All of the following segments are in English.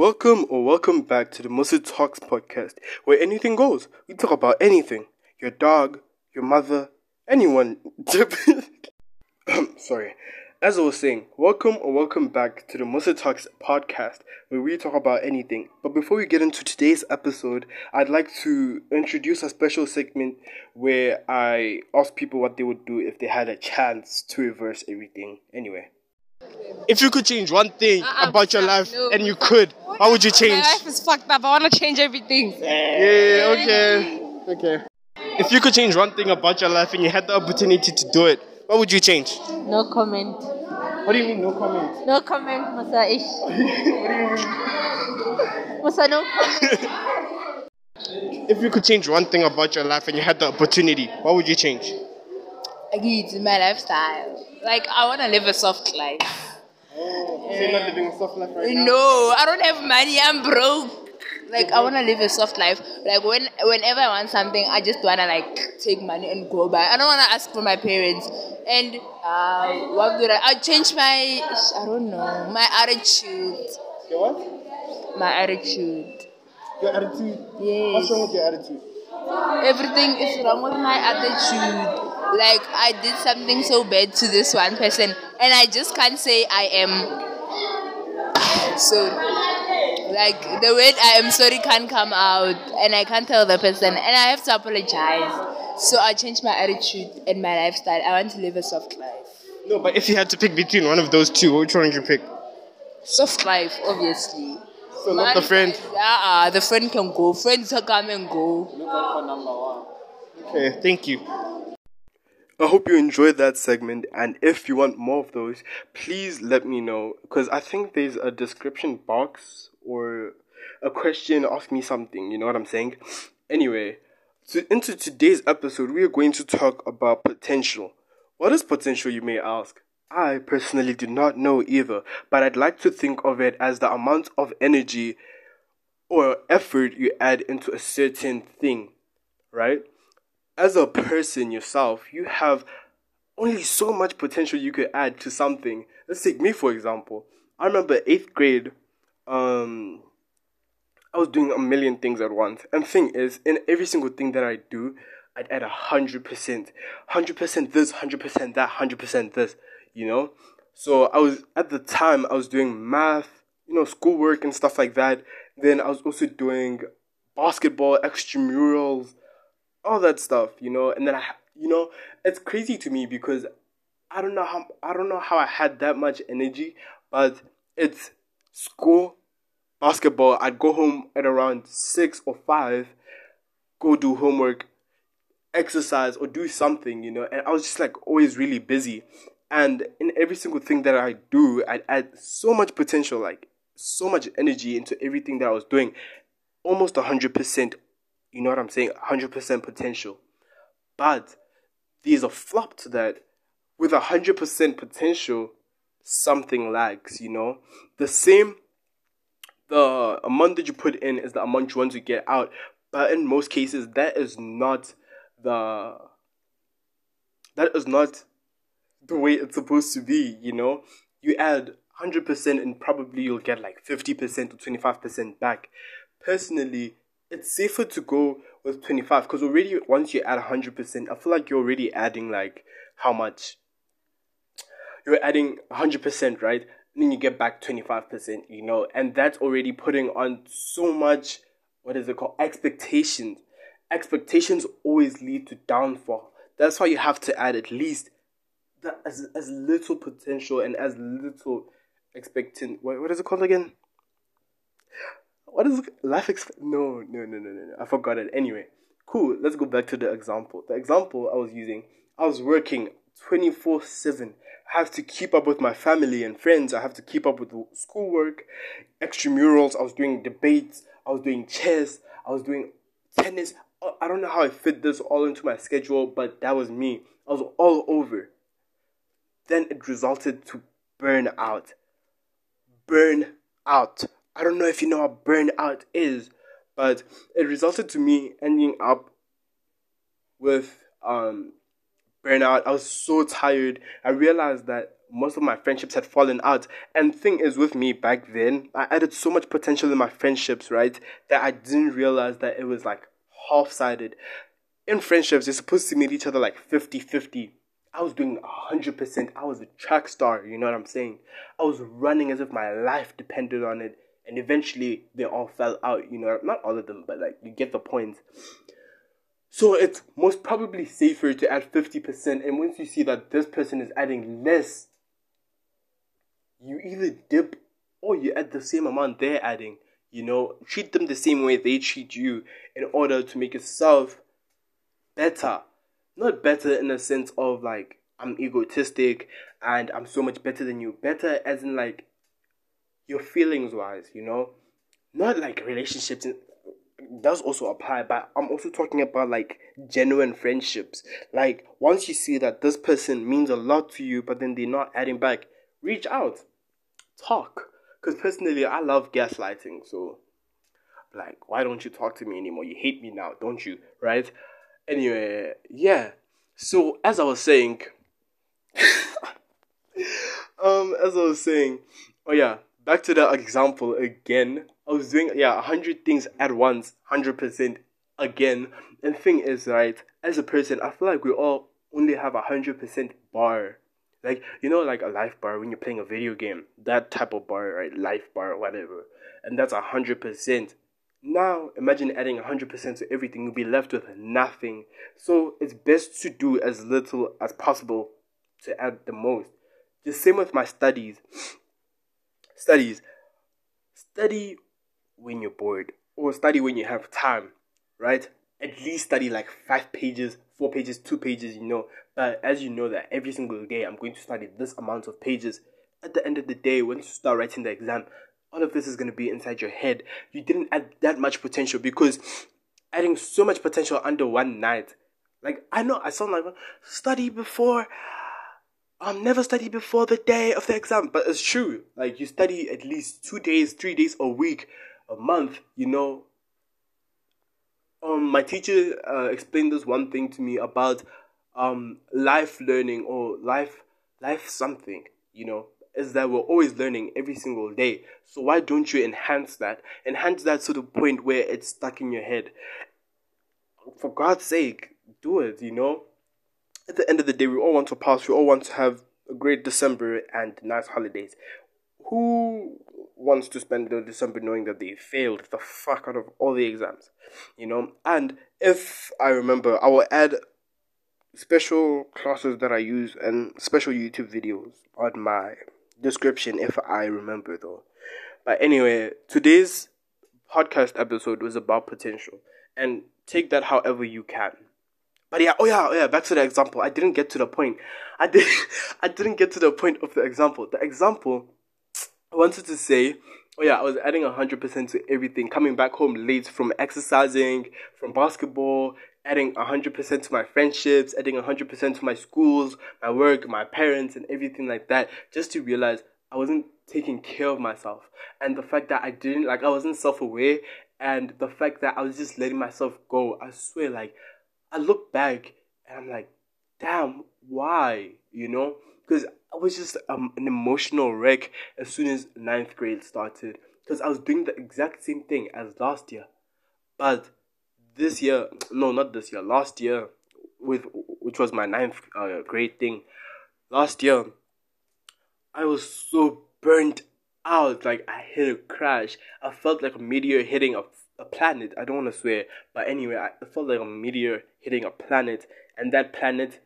Welcome or welcome back to the Musa Talks podcast, where anything goes. We talk about anything your dog, your mother, anyone. Sorry. As I was saying, welcome or welcome back to the Musa Talks podcast, where we talk about anything. But before we get into today's episode, I'd like to introduce a special segment where I ask people what they would do if they had a chance to reverse everything. Anyway. If you could change one thing Uh-uh, about your life no. and you could, what would you change? My life is fucked up. I want to change everything. Yeah, okay. Okay. If you could change one thing about your life and you had the opportunity to do it, what would you change? No comment. What do you mean, no comment? No comment, Musa ish. Musa, no comment. If you could change one thing about your life and you had the opportunity, what would you change? I do it's my lifestyle. Like, I want to live a soft life. So you're not living a soft life right now? No, I don't have money. I'm broke. Like, I want to live a soft life. Like, when whenever I want something, I just want to, like, take money and go buy. I don't want to ask for my parents. And uh, what would I... I change my... I don't know. My attitude. Your what? My attitude. Your attitude. Yes. What's wrong with your attitude? everything is wrong with my attitude. Like I did something so bad to this one person, and I just can't say I am so Like the word I am sorry can't come out, and I can't tell the person, and I have to apologize. So I changed my attitude and my lifestyle. I want to live a soft life. No, but if you had to pick between one of those two, which one would you pick? Soft life, obviously. So not the friend. Yeah, the friend can go. Friends can come and go. Look out for number one. Okay, thank you. I hope you enjoyed that segment, and if you want more of those, please let me know because I think there's a description box or a question. Ask me something. You know what I'm saying? Anyway, so into today's episode, we are going to talk about potential. What is potential, you may ask? I personally do not know either, but I'd like to think of it as the amount of energy or effort you add into a certain thing, right? As a person yourself, you have only so much potential you could add to something. Let's take me for example. I remember eighth grade, um, I was doing a million things at once. And thing is, in every single thing that I do, I'd add a hundred percent, hundred percent this, hundred percent that, hundred percent this. You know, so I was at the time I was doing math, you know, schoolwork and stuff like that. Then I was also doing basketball, extramurals, all that stuff. You know, and then I, you know, it's crazy to me because I don't know how I don't know how I had that much energy, but it's school, basketball. I'd go home at around six or five, go do homework, exercise or do something, you know. And I was just like always really busy. And in every single thing that I do, I add so much potential, like so much energy into everything that I was doing. Almost hundred percent, you know what I'm saying? Hundred percent potential. But there's a flop to that. With hundred percent potential, something lags, you know? The same the amount that you put in is the amount you want to get out. But in most cases that is not the that is not the way it's supposed to be, you know? You add 100% and probably you'll get like 50% or 25% back. Personally, it's safer to go with 25 because already once you add 100%, I feel like you're already adding like how much? You're adding 100%, right? And then you get back 25%, you know? And that's already putting on so much, what is it called? Expectations. Expectations always lead to downfall. That's why you have to add at least the, as, as little potential and as little expecting. What, what is it called again? What is life? Exp- no, no, no, no, no, no. I forgot it. Anyway, cool. Let's go back to the example. The example I was using, I was working 24 7. I have to keep up with my family and friends. I have to keep up with schoolwork, extramurals. I was doing debates. I was doing chess. I was doing tennis. I don't know how I fit this all into my schedule, but that was me. I was all over. Then it resulted to burnout. Burn out. I don't know if you know what burnout is, but it resulted to me ending up with um burnout. I was so tired. I realized that most of my friendships had fallen out. And thing is, with me back then, I added so much potential in my friendships, right, that I didn't realize that it was like half sided. In friendships, you're supposed to meet each other like 50 50. I was doing 100%. I was a track star, you know what I'm saying? I was running as if my life depended on it. And eventually, they all fell out, you know, not all of them, but like, you get the point. So it's most probably safer to add 50%. And once you see that this person is adding less, you either dip or you add the same amount they're adding. You know, treat them the same way they treat you in order to make yourself better. Not better in the sense of like, I'm egotistic and I'm so much better than you. Better as in like, your feelings wise, you know? Not like relationships does also apply, but I'm also talking about like genuine friendships. Like once you see that this person means a lot to you, but then they're not adding back, reach out, talk. Because personally, I love gaslighting. So, like, why don't you talk to me anymore? You hate me now, don't you? Right? Anyway, yeah. So as I was saying, um, as I was saying, oh yeah, back to the example again. I was doing yeah a hundred things at once, hundred percent again. And thing is, right, as a person, I feel like we all only have a hundred percent bar. Like you know, like a life bar when you're playing a video game, that type of bar, right? Life bar, whatever, and that's a hundred percent. Now imagine adding a hundred percent to everything, you'll be left with nothing. So it's best to do as little as possible to add the most. The same with my studies. Studies. Study when you're bored or study when you have time, right? At least study like five pages, four pages, two pages, you know. But as you know that every single day I'm going to study this amount of pages. At the end of the day, once you start writing the exam, all of this is going to be inside your head. You didn't add that much potential because adding so much potential under one night. Like I know I sound like study before um never study before the day of the exam, but it's true. Like you study at least two days, three days a week a month, you know. Um, my teacher uh, explained this one thing to me about um life learning or life life something, you know, is that we're always learning every single day. So why don't you enhance that? Enhance that to the point where it's stuck in your head. For God's sake, do it, you know? At the end of the day, we all want to pass, we all want to have a great December and nice holidays. Who wants to spend the December knowing that they failed the fuck out of all the exams, you know. And if I remember, I will add special classes that I use and special YouTube videos on my description if I remember though. But anyway, today's podcast episode was about potential and take that however you can. But yeah, oh yeah, oh yeah, back to the example. I didn't get to the point. I did I didn't get to the point of the example. The example I wanted to say, oh yeah, I was adding 100% to everything. Coming back home late from exercising, from basketball, adding 100% to my friendships, adding 100% to my schools, my work, my parents, and everything like that, just to realize I wasn't taking care of myself. And the fact that I didn't, like, I wasn't self aware, and the fact that I was just letting myself go, I swear, like, I look back and I'm like, damn, why? You know? Because I was just um, an emotional wreck as soon as ninth grade started because I was doing the exact same thing as last year, but this year, no, not this year, last year, with which was my ninth uh, grade thing, last year, I was so burnt out, like I hit a crash. I felt like a meteor hitting a, a planet. I don't want to swear, but anyway, I felt like a meteor hitting a planet, and that planet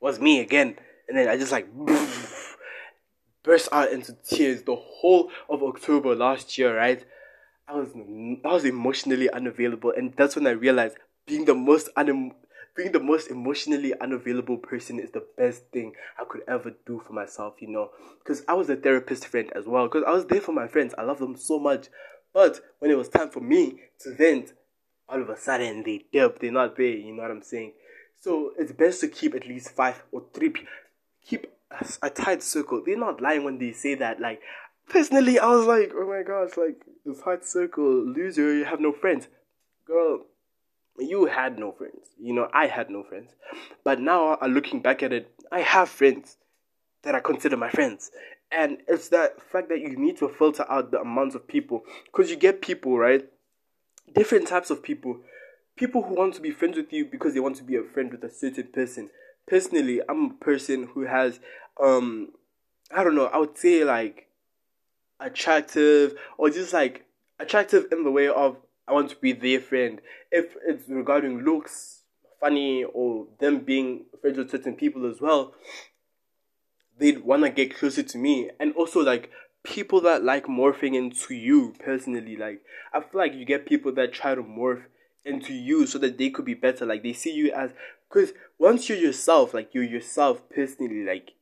was me again and then I just like burst out into tears the whole of October last year, right? I was I was emotionally unavailable, and that's when I realized being the most un being the most emotionally unavailable person is the best thing I could ever do for myself, you know. Because I was a therapist friend as well. Because I was there for my friends, I love them so much. But when it was time for me to vent, all of a sudden they dip, they're not there. You know what I'm saying? So it's best to keep at least five or three people. keep a, a tight circle. They're not lying when they say that. Like, personally, I was like, oh my gosh, like, the tight circle, loser, you have no friends. Girl, you had no friends. You know, I had no friends. But now, uh, looking back at it, I have friends. that I consider my friends. And it's that fact that you need to filter out the amounts of people because you get people, right? Different types of people. People who want to be friends with you because they want to be a friend with a certain person. Personally, I'm a person who has, um, I don't know, I would say like attractive or just like attractive in the way of I want to be their friend. If it's regarding looks, funny, or them being friends with certain people as well, they'd want to get closer to me. And also, like, people that like morphing into you personally. Like, I feel like you get people that try to morph into you so that they could be better. Like, they see you as. Because once you're yourself, like, you're yourself personally, like,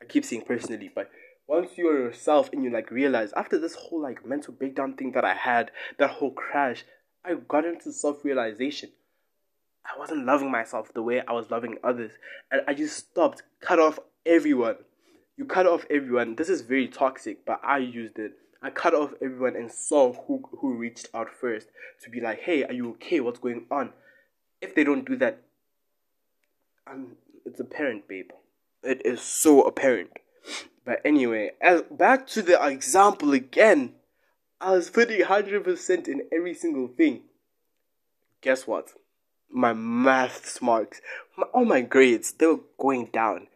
I keep saying personally, but once you're yourself and you like realize after this whole like mental breakdown thing that I had, that whole crash, I got into self realization. I wasn't loving myself the way I was loving others, and I just stopped, cut off everyone. You cut off everyone. This is very toxic, but I used it. I cut off everyone and saw who who reached out first to be like, "Hey, are you okay? What's going on?" If they don't do that, I'm, it's apparent, babe. It is so apparent. But anyway, as, back to the example again. I was putting 100% in every single thing. Guess what? My maths marks, my, all my grades, they were going down.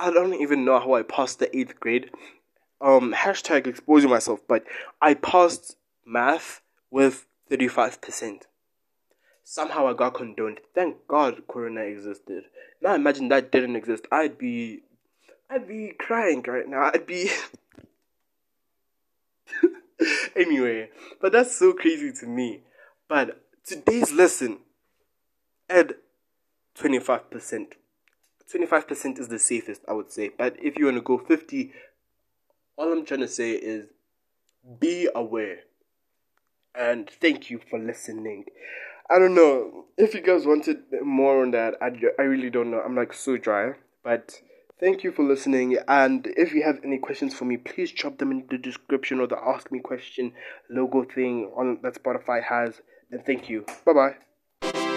I don't even know how I passed the 8th grade. Um, hashtag exposing myself, but I passed math with 35%. Somehow I got condoned. Thank God Corona existed. Now imagine that didn't exist. I'd be I'd be crying right now. I'd be. anyway, but that's so crazy to me. But today's lesson, add 25%. 25% is the safest, I would say. But if you want to go 50, all I'm trying to say is be aware. And thank you for listening. I don't know if you guys wanted more on that. I, I really don't know. I'm like so dry. But Thank you for listening. And if you have any questions for me, please drop them in the description or the Ask Me Question logo thing on that Spotify has. And thank you. Bye bye.